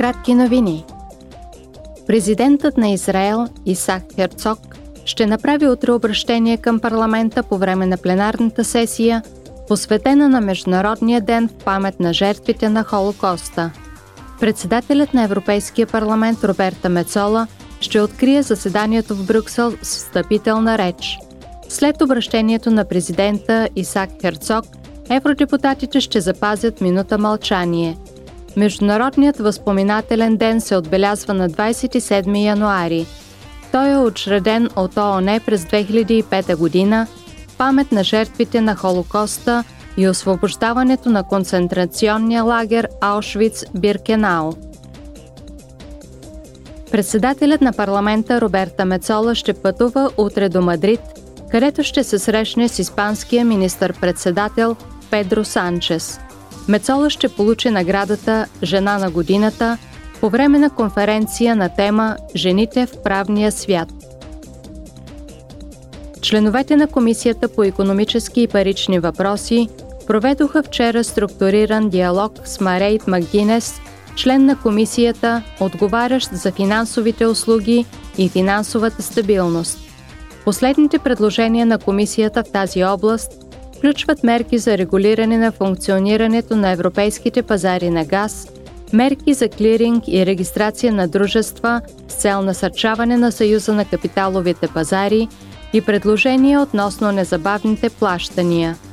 Кратки новини. Президентът на Израел Исак Херцог ще направи утре обращение към парламента по време на пленарната сесия, посветена на Международния ден в памет на жертвите на Холокоста. Председателят на Европейския парламент Роберта Мецола ще открие заседанието в Брюксел с встъпителна реч. След обращението на президента Исак Херцог, евродепутатите ще запазят минута мълчание – Международният възпоминателен ден се отбелязва на 27 януари. Той е учреден от ООН през 2005 година памет на жертвите на Холокоста и освобождаването на концентрационния лагер Аушвиц-Биркенау. Председателят на парламента Роберта Мецола ще пътува утре до Мадрид, където ще се срещне с испанския министър-председател Педро Санчес – Мецола ще получи наградата Жена на годината по време на конференция на тема Жените в правния свят. Членовете на Комисията по економически и парични въпроси проведоха вчера структуриран диалог с Марейт Макгинес, член на комисията, отговарящ за финансовите услуги и финансовата стабилност. Последните предложения на комисията в тази област включват мерки за регулиране на функционирането на европейските пазари на газ, мерки за клиринг и регистрация на дружества с цел насърчаване на Съюза на капиталовите пазари и предложения относно незабавните плащания –